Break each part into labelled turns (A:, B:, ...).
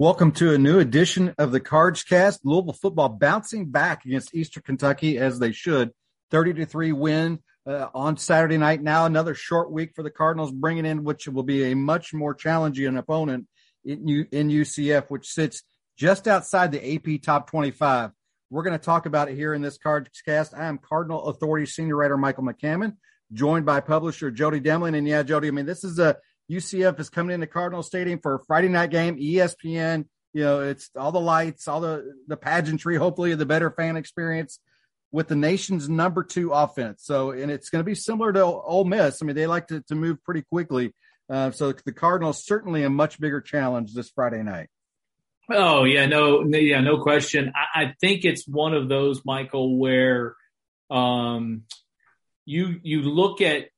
A: Welcome to a new edition of the Cards Cast. Louisville football bouncing back against Eastern Kentucky as they should. 30 to 3 win uh, on Saturday night. Now another short week for the Cardinals, bringing in which will be a much more challenging opponent in, U- in UCF, which sits just outside the AP top 25. We're going to talk about it here in this Cards Cast. I am Cardinal Authority Senior Writer Michael McCammon joined by publisher Jody Demling. And yeah, Jody, I mean, this is a UCF is coming into Cardinal Stadium for a Friday night game, ESPN. You know, it's all the lights, all the the pageantry, hopefully the better fan experience with the nation's number two offense. So, and it's going to be similar to Ole Miss. I mean, they like to, to move pretty quickly. Uh, so the Cardinals certainly a much bigger challenge this Friday night.
B: Oh yeah, no, yeah, no question. I, I think it's one of those, Michael, where um, you you look at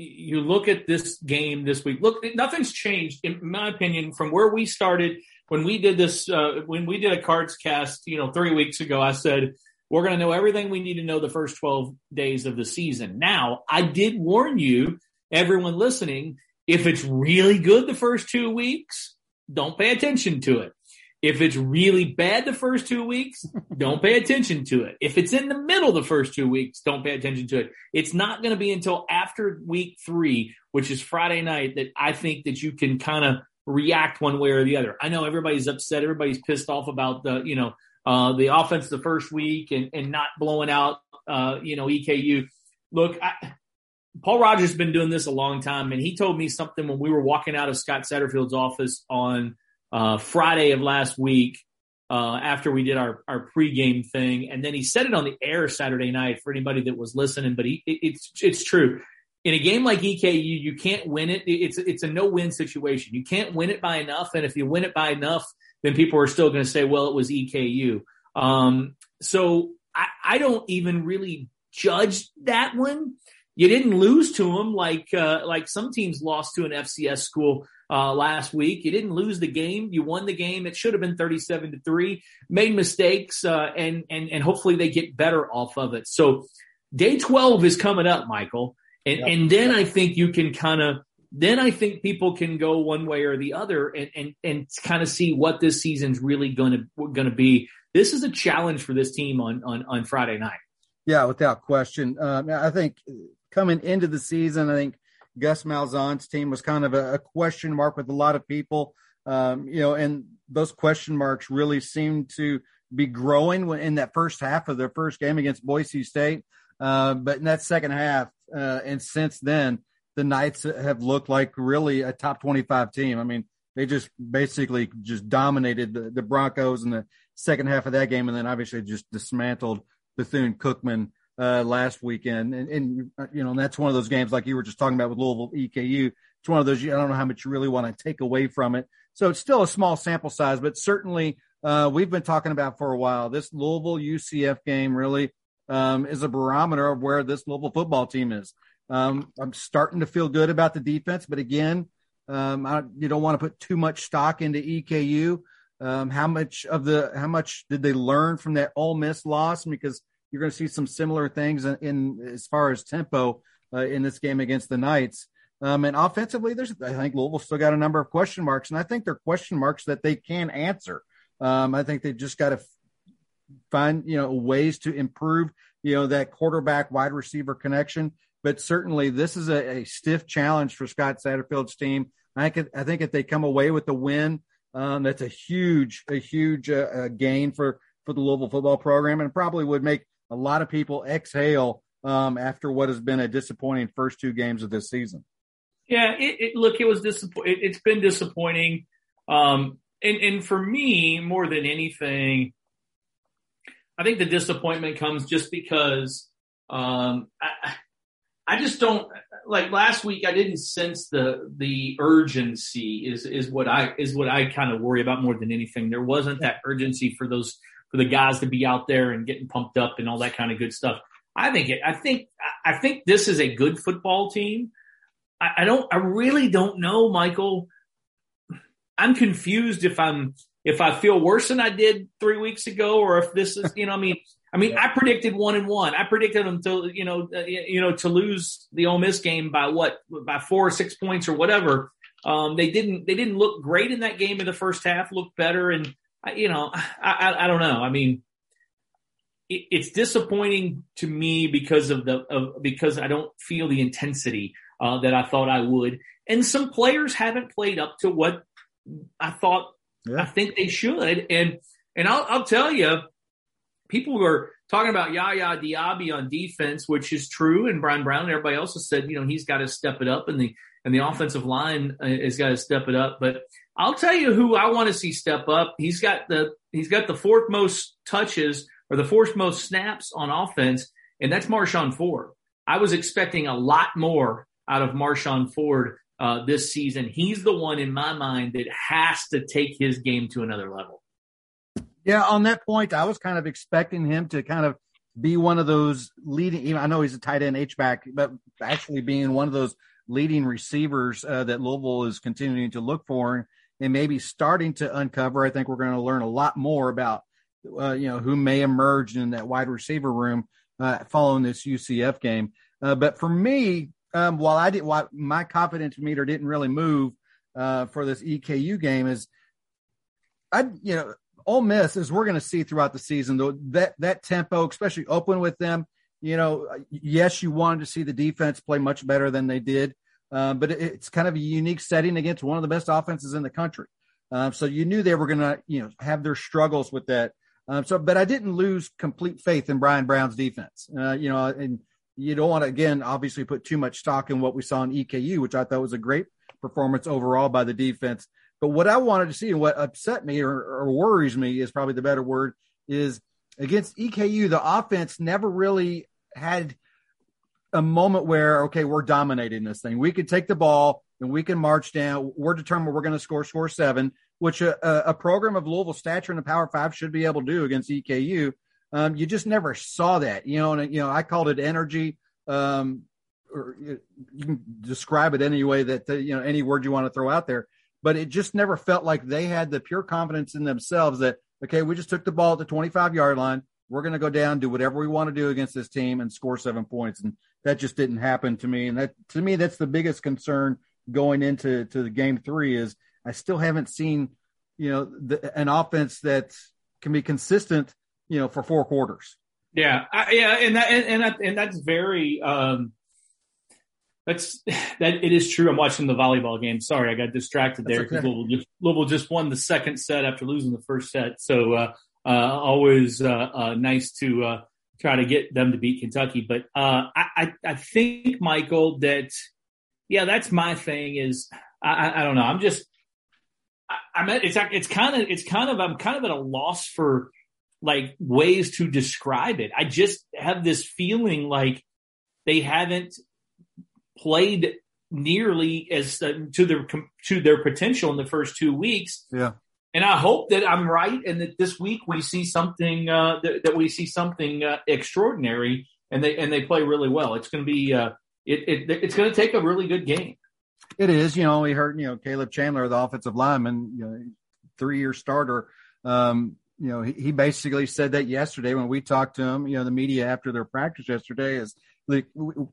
B: you look at this game this week. Look, nothing's changed in my opinion from where we started when we did this. Uh, when we did a cards cast, you know, three weeks ago, I said we're going to know everything we need to know the first twelve days of the season. Now, I did warn you, everyone listening, if it's really good the first two weeks, don't pay attention to it. If it's really bad the first two weeks, don't pay attention to it. If it's in the middle the first two weeks, don't pay attention to it. It's not going to be until after week three, which is Friday night, that I think that you can kind of react one way or the other. I know everybody's upset. Everybody's pissed off about the, you know, uh, the offense the first week and, and not blowing out, uh, you know, EKU. Look, I, Paul Rogers has been doing this a long time, and he told me something when we were walking out of Scott Satterfield's office on – uh, Friday of last week uh, after we did our, our pregame thing. And then he said it on the air Saturday night for anybody that was listening, but he, it, it's, it's true. In a game like EKU, you can't win it. It's, it's a no win situation. You can't win it by enough. And if you win it by enough, then people are still going to say, well, it was EKU. Um, so I, I don't even really judge that one. You didn't lose to them like, uh, like some teams lost to an FCS school uh, last week. You didn't lose the game. You won the game. It should have been 37 to three. Made mistakes, uh, and and and hopefully they get better off of it. So day 12 is coming up, Michael, and yep. and then I think you can kind of then I think people can go one way or the other and and and kind of see what this season's really going to going to be. This is a challenge for this team on on on Friday night.
A: Yeah, without question. Um, I think coming into the season, I think Gus Malzahn's team was kind of a, a question mark with a lot of people. Um, you know, and those question marks really seemed to be growing in that first half of their first game against Boise State. Uh, but in that second half, uh, and since then, the Knights have looked like really a top 25 team. I mean, they just basically just dominated the, the Broncos in the second half of that game, and then obviously just dismantled Bethune Cookman uh, last weekend, and, and you know and that's one of those games like you were just talking about with Louisville EKU. It's one of those I don't know how much you really want to take away from it. So it's still a small sample size, but certainly uh, we've been talking about for a while. This Louisville UCF game really um, is a barometer of where this Louisville football team is. Um, I'm starting to feel good about the defense, but again, um, I, you don't want to put too much stock into EKU. Um, how much of the how much did they learn from that Ole Miss loss? Because you're going to see some similar things in, in as far as tempo uh, in this game against the Knights. Um, and offensively, there's I think Louisville still got a number of question marks, and I think they're question marks that they can answer. Um, I think they just got to find you know ways to improve you know that quarterback wide receiver connection. But certainly, this is a, a stiff challenge for Scott Satterfield's team. I think I think if they come away with the win, um, that's a huge a huge uh, uh, gain for for the Louisville football program, and probably would make a lot of people exhale um, after what has been a disappointing first two games of this season.
B: Yeah, it, it, look, it was disappointing. It, has been disappointing, um, and and for me more than anything, I think the disappointment comes just because um, I, I just don't like last week, I didn't sense the the urgency is is what I is what I kind of worry about more than anything. There wasn't that urgency for those for the guys to be out there and getting pumped up and all that kind of good stuff. I think it, I think I think this is a good football team. I, I don't I really don't know, Michael. I'm confused if I'm if I feel worse than I did three weeks ago, or if this is, you know, I mean, I mean, yeah. I predicted one and one. I predicted them to, you know, uh, you know, to lose the Ole Miss game by what, by four or six points or whatever. Um, they didn't, they didn't look great in that game in the first half. Looked better, and you know, I, I, I don't know. I mean, it, it's disappointing to me because of the, of, because I don't feel the intensity uh, that I thought I would, and some players haven't played up to what I thought. Yeah. I think they should, and and I'll, I'll tell you people were talking about Yaya Diaby on defense, which is true, and Brian Brown and everybody else has said, you know, he's got to step it up, and the and the offensive line uh, has got to step it up. But I'll tell you who I want to see step up. He's got the he's got the fourth most touches or the fourth most snaps on offense, and that's Marshon Ford. I was expecting a lot more out of Marshon Ford uh, this season. He's the one in my mind that has to take his game to another level.
A: Yeah, on that point, I was kind of expecting him to kind of be one of those leading. I know he's a tight end H back, but actually being one of those leading receivers uh, that Louisville is continuing to look for and maybe starting to uncover. I think we're going to learn a lot more about uh, you know who may emerge in that wide receiver room uh, following this UCF game. Uh, but for me, um, while I did, while my confidence meter didn't really move uh, for this EKU game, is I you know Ole Miss, as we're going to see throughout the season, though that that tempo, especially open with them, you know, yes, you wanted to see the defense play much better than they did, uh, but it's kind of a unique setting against one of the best offenses in the country. Um, so you knew they were going to, you know, have their struggles with that. Um, so, but I didn't lose complete faith in Brian Brown's defense. Uh, you know, and you don't want to again, obviously, put too much stock in what we saw in EKU, which I thought was a great performance overall by the defense. But what I wanted to see and what upset me or, or worries me is probably the better word is against EKU, the offense never really had a moment where, okay, we're dominating this thing. We could take the ball and we can march down. We're determined we're going to score, score seven, which a, a, program of Louisville stature in the Power Five should be able to do against EKU. Um, you just never saw that, you know. And you know, I called it energy. Um, or you can describe it any way that you know any word you want to throw out there but it just never felt like they had the pure confidence in themselves that, okay, we just took the ball at the 25 yard line. We're going to go down, do whatever we want to do against this team and score seven points. And that just didn't happen to me. And that, to me, that's the biggest concern going into to the game three is I still haven't seen, you know, the, an offense that can be consistent, you know, for four quarters.
B: Yeah. I, yeah. And that, and, and, that, and that's very, um, that's that. It is true. I'm watching the volleyball game. Sorry, I got distracted there because okay. Louisville, just, Louisville just won the second set after losing the first set. So uh, uh, always uh, uh nice to uh, try to get them to beat Kentucky. But uh, I, I think Michael that yeah, that's my thing. Is I, I don't know. I'm just I, I'm at, it's it's kind of it's kind of I'm kind of at a loss for like ways to describe it. I just have this feeling like they haven't played nearly as uh, to their to their potential in the first two weeks.
A: Yeah.
B: And I hope that I'm right, and that this week we see something uh, that, that, we see something uh, extraordinary, and they and they play really well. It's going to be uh, it, it it's going to take a really good game.
A: It is. You know, we heard you know Caleb Chandler, the offensive lineman, you know, three year starter. Um, you know, he, he basically said that yesterday when we talked to him. You know, the media after their practice yesterday is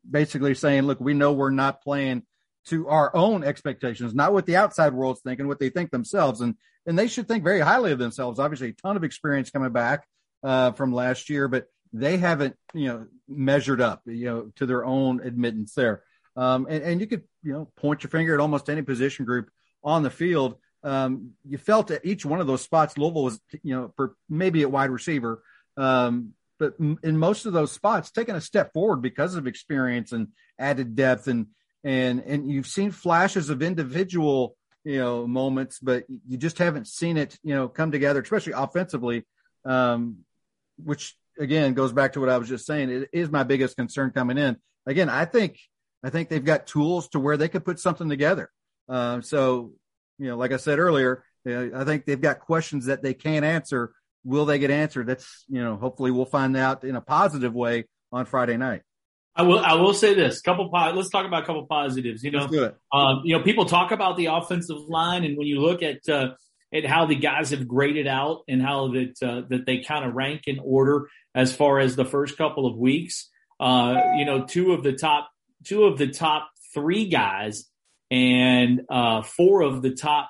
A: basically saying, look, we know we're not playing to our own expectations, not what the outside world's thinking, what they think themselves. And, and they should think very highly of themselves. Obviously, a ton of experience coming back uh, from last year, but they haven't, you know, measured up, you know, to their own admittance there. Um, and, and you could, you know, point your finger at almost any position group on the field. Um, you felt at each one of those spots, Louisville was, you know, for maybe a wide receiver, um, but in most of those spots, taking a step forward because of experience and added depth, and and and you've seen flashes of individual you know moments, but you just haven't seen it you know come together, especially offensively, um, which again goes back to what I was just saying. It is my biggest concern coming in. Again, I think I think they've got tools to where they could put something together. Um, so, you know, like I said earlier, I think they've got questions that they can't answer. Will they get answered? That's, you know, hopefully we'll find out in a positive way on Friday night.
B: I will. I will say this. Couple. Let's talk about a couple positives. You know, um, you know, people talk about the offensive line, and when you look at uh, at how the guys have graded out and how that uh, that they kind of rank in order as far as the first couple of weeks, uh, you know, two of the top two of the top three guys and uh, four of the top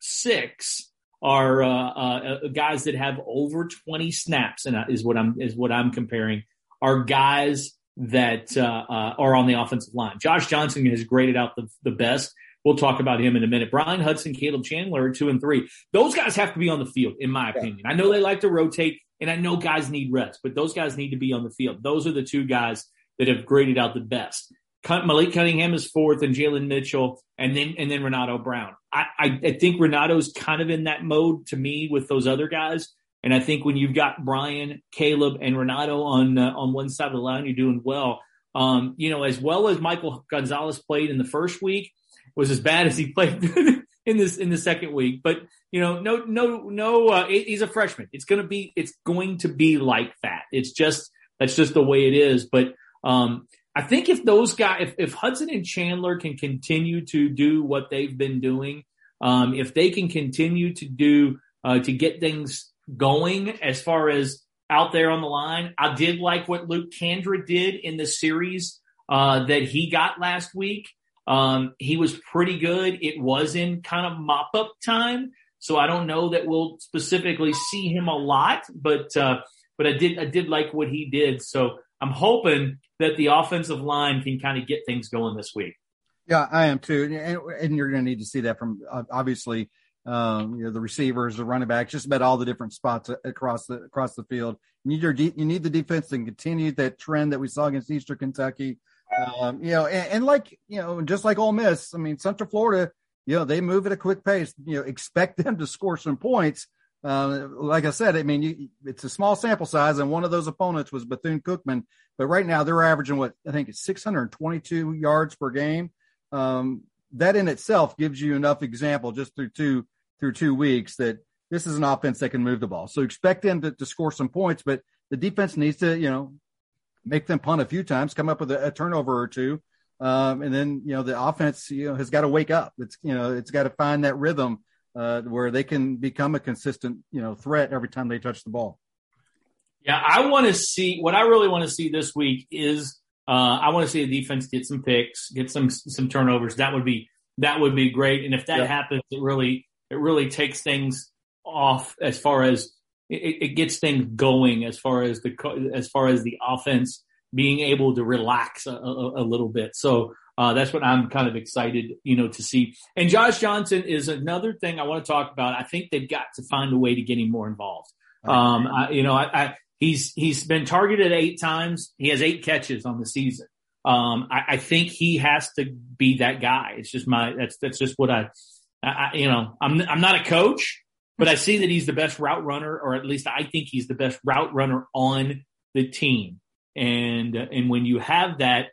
B: six are uh, uh, guys that have over 20 snaps, and is what I'm is what I'm comparing. Are guys that uh, uh, are on the offensive line. Josh Johnson has graded out the, the best. We'll talk about him in a minute. Brian Hudson, Caleb Chandler, two and three. Those guys have to be on the field, in my opinion. I know they like to rotate, and I know guys need rest, but those guys need to be on the field. Those are the two guys that have graded out the best. Malik Cunningham is fourth, and Jalen Mitchell, and then and then Renato Brown. I, I, I think Renato's kind of in that mode to me with those other guys. And I think when you've got Brian, Caleb, and Renato on uh, on one side of the line, you're doing well. Um, you know, as well as Michael Gonzalez played in the first week, was as bad as he played in this in the second week. But you know, no, no, no. Uh, he's a freshman. It's gonna be it's going to be like that. It's just that's just the way it is. But um, I think if those guys, if, if Hudson and Chandler can continue to do what they've been doing, um, if they can continue to do uh, to get things going as far as out there on the line. I did like what Luke Kandra did in the series uh, that he got last week. Um, he was pretty good. It was in kind of mop up time, so I don't know that we'll specifically see him a lot, but uh, but I did I did like what he did. So I'm hoping that the offensive line can kind of get things going this week.
A: Yeah, I am too, and, and you're going to need to see that from uh, obviously um, you know, the receivers, the running backs, just about all the different spots across the across the field. You need your de- you need the defense to continue that trend that we saw against Eastern Kentucky. Um, you know, and, and, like you know, just like Ole Miss, I mean, Central Florida, you know, they move at a quick pace. You know, expect them to score some points. Uh, like I said, I mean, you, it's a small sample size, and one of those opponents was Bethune Cookman. But right now, they're averaging what I think is 622 yards per game. Um, that in itself gives you enough example just through two through two weeks that this is an offense that can move the ball. So expect them to, to score some points, but the defense needs to, you know, make them punt a few times, come up with a, a turnover or two. Um, and then, you know, the offense, you know, has got to wake up. It's, you know, it's got to find that rhythm, uh, where they can become a consistent, you know, threat every time they touch the ball.
B: Yeah. I want to see what I really want to see this week is, uh, I want to see the defense get some picks, get some, some turnovers. That would be, that would be great. And if that happens, it really, it really takes things off as far as it, it gets things going as far as the as far as the offense being able to relax a, a, a little bit. So uh, that's what I'm kind of excited, you know, to see. And Josh Johnson is another thing I want to talk about. I think they've got to find a way to get him more involved. Um, I, you know, I, I, he's he's been targeted eight times. He has eight catches on the season. Um, I, I, think he has to be that guy. It's just my that's that's just what I I, you know, I'm I'm not a coach, but I see that he's the best route runner, or at least I think he's the best route runner on the team. And and when you have that,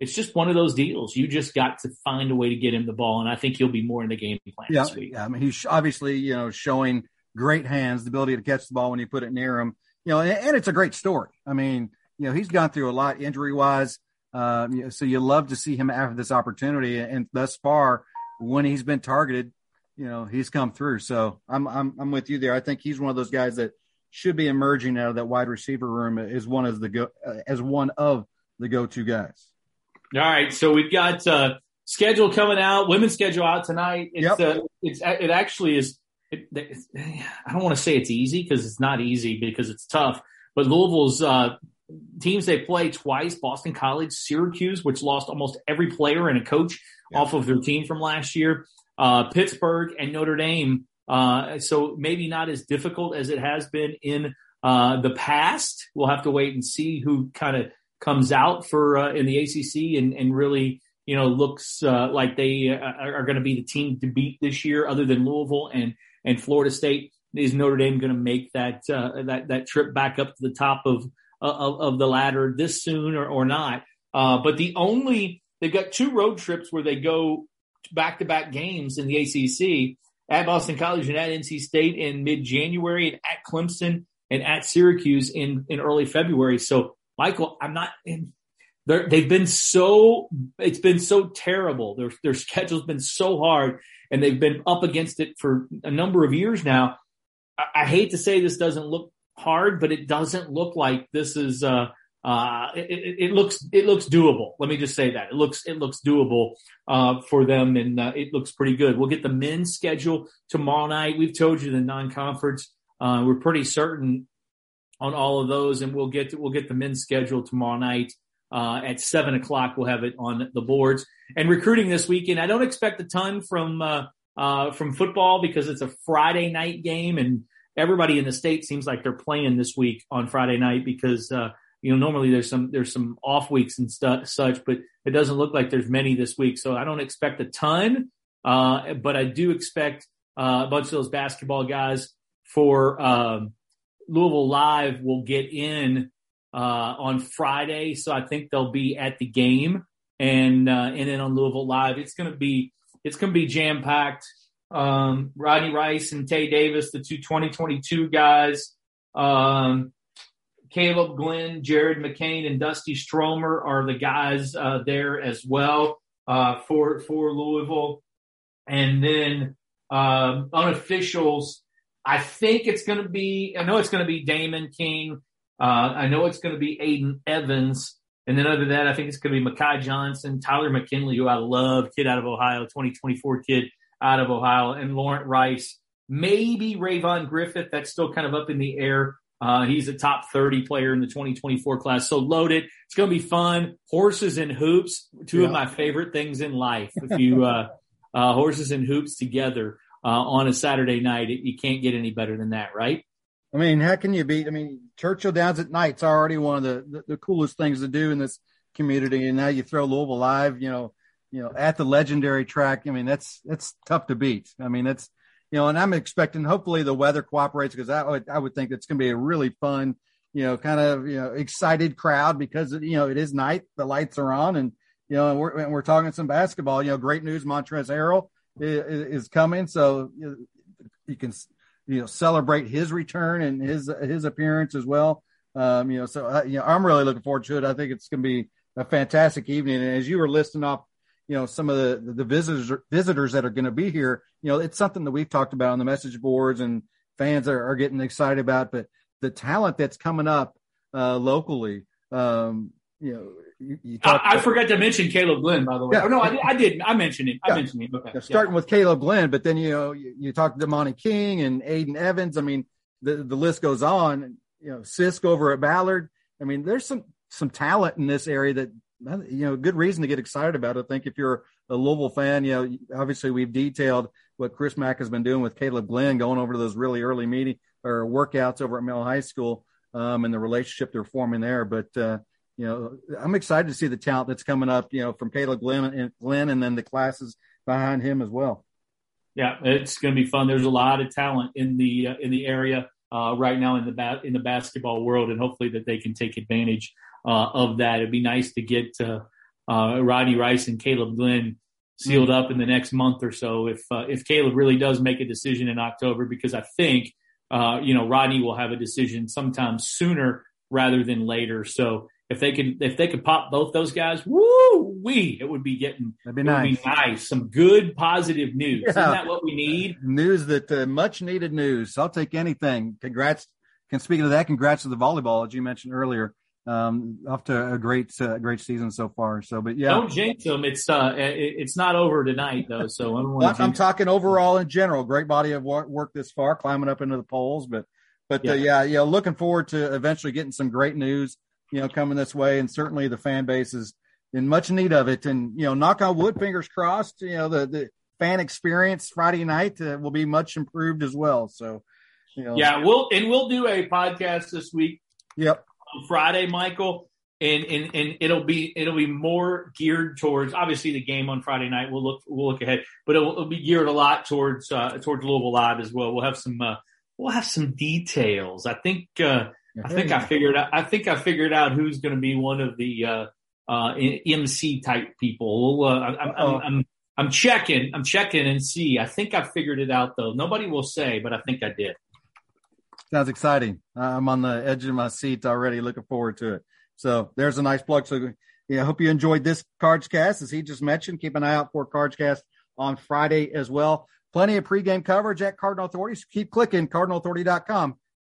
B: it's just one of those deals. You just got to find a way to get him the ball, and I think he'll be more in the game plan
A: yeah,
B: this week.
A: Yeah, I mean, he's obviously you know showing great hands, the ability to catch the ball when you put it near him. You know, and, and it's a great story. I mean, you know, he's gone through a lot injury wise. Um, so you love to see him after this opportunity, and thus far, when he's been targeted, you know, he's come through. So I'm I'm I'm with you there. I think he's one of those guys that should be emerging out of that wide receiver room as one of the go uh, as one of the go-to guys.
B: All right, so we've got uh, schedule coming out, women's schedule out tonight. It's yep. uh, it's it actually is. It, I don't want to say it's easy because it's not easy because it's tough. But Louisville's uh, teams they play twice: Boston College, Syracuse, which lost almost every player and a coach off of their team from last year, uh, Pittsburgh and Notre Dame. Uh, so maybe not as difficult as it has been in uh, the past. We'll have to wait and see who kind of comes out for uh, in the ACC and, and really you know looks uh, like they uh, are going to be the team to beat this year, other than Louisville and and Florida State. Is Notre Dame going to make that that that trip back up to the top of of, of the ladder this soon or, or not? but the only they've got two road trips where they go back to back games in the ACC at Boston College and at NC State in mid January and at Clemson and at Syracuse in, in early February. So, Michael, I'm not in. They've been so, it's been so terrible. Their, their schedule's been so hard and they've been up against it for a number of years now. I, I hate to say this doesn't look hard, but it doesn't look like this is, uh, uh, it, it, it, looks it looks doable. Let me just say that it looks it looks doable uh, for them, and uh, it looks pretty good. We'll get the men's schedule tomorrow night. We've told you the non-conference. Uh, we're pretty certain on all of those, and we'll get to, we'll get the men's schedule tomorrow night uh, at seven o'clock. We'll have it on the boards. And recruiting this weekend, I don't expect a ton from uh, from football because it's a Friday night game, and everybody in the state seems like they're playing this week on Friday night because you know, normally there's some there's some off weeks and such, but it doesn't look like there's many this week. So I don't expect a ton, uh, but I do expect uh, a bunch of those basketball guys for um, Louisville Live will get in uh, on Friday. So I think they'll be at the game and uh, and then on Louisville Live, it's gonna be it's gonna be jam packed. Um, Rodney Rice and Tay Davis, the two 2022 guys. Um, Kaleb Glenn, Jared McCain, and Dusty Stromer are the guys uh, there as well uh, for for Louisville. And then um, unofficials, I think it's going to be. I know it's going to be Damon King. Uh, I know it's going to be Aiden Evans. And then other than that, I think it's going to be Makai Johnson, Tyler McKinley, who I love, kid out of Ohio, 2024 kid out of Ohio, and Laurent Rice. Maybe Rayvon Griffith. That's still kind of up in the air. Uh, he's a top 30 player in the 2024 class. So loaded. It's going to be fun. Horses and hoops, two yeah. of my favorite things in life. If you, uh, uh, horses and hoops together, uh, on a Saturday night, it, you can't get any better than that, right?
A: I mean, how can you beat? I mean, Churchill Downs at night's already one of the, the, the coolest things to do in this community. And now you throw Louisville live, you know, you know, at the legendary track. I mean, that's, that's tough to beat. I mean, that's, you know, and I'm expecting hopefully the weather cooperates because I would, I would think it's going to be a really fun, you know, kind of, you know, excited crowd because, you know, it is night, the lights are on and, you know, and we're, and we're talking some basketball, you know, great news. Montrezl Harrell is, is coming. So you, can, you know, celebrate his return and his, his appearance as well. Um, you know, so, uh, you know, I'm really looking forward to it. I think it's going to be a fantastic evening. And as you were listing off you know some of the the visitors visitors that are going to be here you know it's something that we've talked about on the message boards and fans are, are getting excited about but the talent that's coming up uh, locally um, you know you, you
B: I, I forgot to mention Kaleb Glenn, by the way. Yeah. Oh, no, I, I, did. I mentioned him. I mentioned him. Okay.
A: Yeah, starting with Kaleb Glenn, but then you know you, you talk to Monty King and Aiden Evans. I mean, the the list goes on. You know, Sisk over at Ballard. I mean, there's some some talent in this area that you know, good reason to get excited about. I think if you're a Louisville fan, you know, obviously we've detailed what Chris Mack has been doing with Kaleb Glenn, going over to those really early meeting or workouts over at Male High School, um, and the relationship they're forming there. But uh, you know, I'm excited to see the talent that's coming up. You know, from Kaleb Glenn and Glenn, and then the classes behind him as well.
B: Yeah, it's going to be fun. There's a lot of talent in the uh, in the area uh, right now in the ba- in the basketball world, and hopefully that they can take advantage uh, of that. It'd be nice to get uh, Rodney Rice and Kaleb Glenn sealed up in the next month or so. If uh, if Kaleb really does make a decision in October, because I think uh, you know Rodney will have a decision sometime sooner rather than later. So if they could if they could pop both those guys, woo wee, it would be getting
A: That'd be nice.
B: Be nice. Some good positive news. Yeah. Isn't that what we need?
A: News that uh, much needed news. I'll take anything. Congrats. Can speaking of that, congrats to the volleyball as you mentioned earlier um, off to a great uh, great season so far. So, but yeah,
B: don't jinx them. It's uh, it, it's not over tonight though. So
A: I'm, I'm talking overall in general. Great body of work this far, climbing up into the polls. But but yeah, uh, yeah, yeah, looking forward to eventually getting some great news. You know, coming this way, and certainly the fan base is in much need of it. And you know, knock on wood, fingers crossed. You know, the the fan experience Friday night uh, will be much improved as well. So. You know.
B: Yeah, we'll and we'll do a podcast this week.
A: Yep
B: Friday, Michael, and, and and it'll be it'll be more geared towards obviously the game on Friday night. We'll look we'll look ahead, but it'll, it'll be geared a lot towards uh, towards Louisville Live as well. We'll have some uh, we'll have some details. I think uh, I think I figured out I think I figured out who's going to be one of the uh, uh, MC type people. Uh, I'm, I'm, I'm, I'm checking. I'm checking and see. I think I figured it out though. Nobody will say, but I think I did.
A: Sounds exciting. I'm on the edge of my seat already, looking forward to it. So there's a nice plug. So yeah, I hope you enjoyed this Cards Cast. As he just mentioned, keep an eye out for Cards Cast on Friday as well. Plenty of pregame coverage at Cardinal Authority. So keep clicking cardinalauthority.com.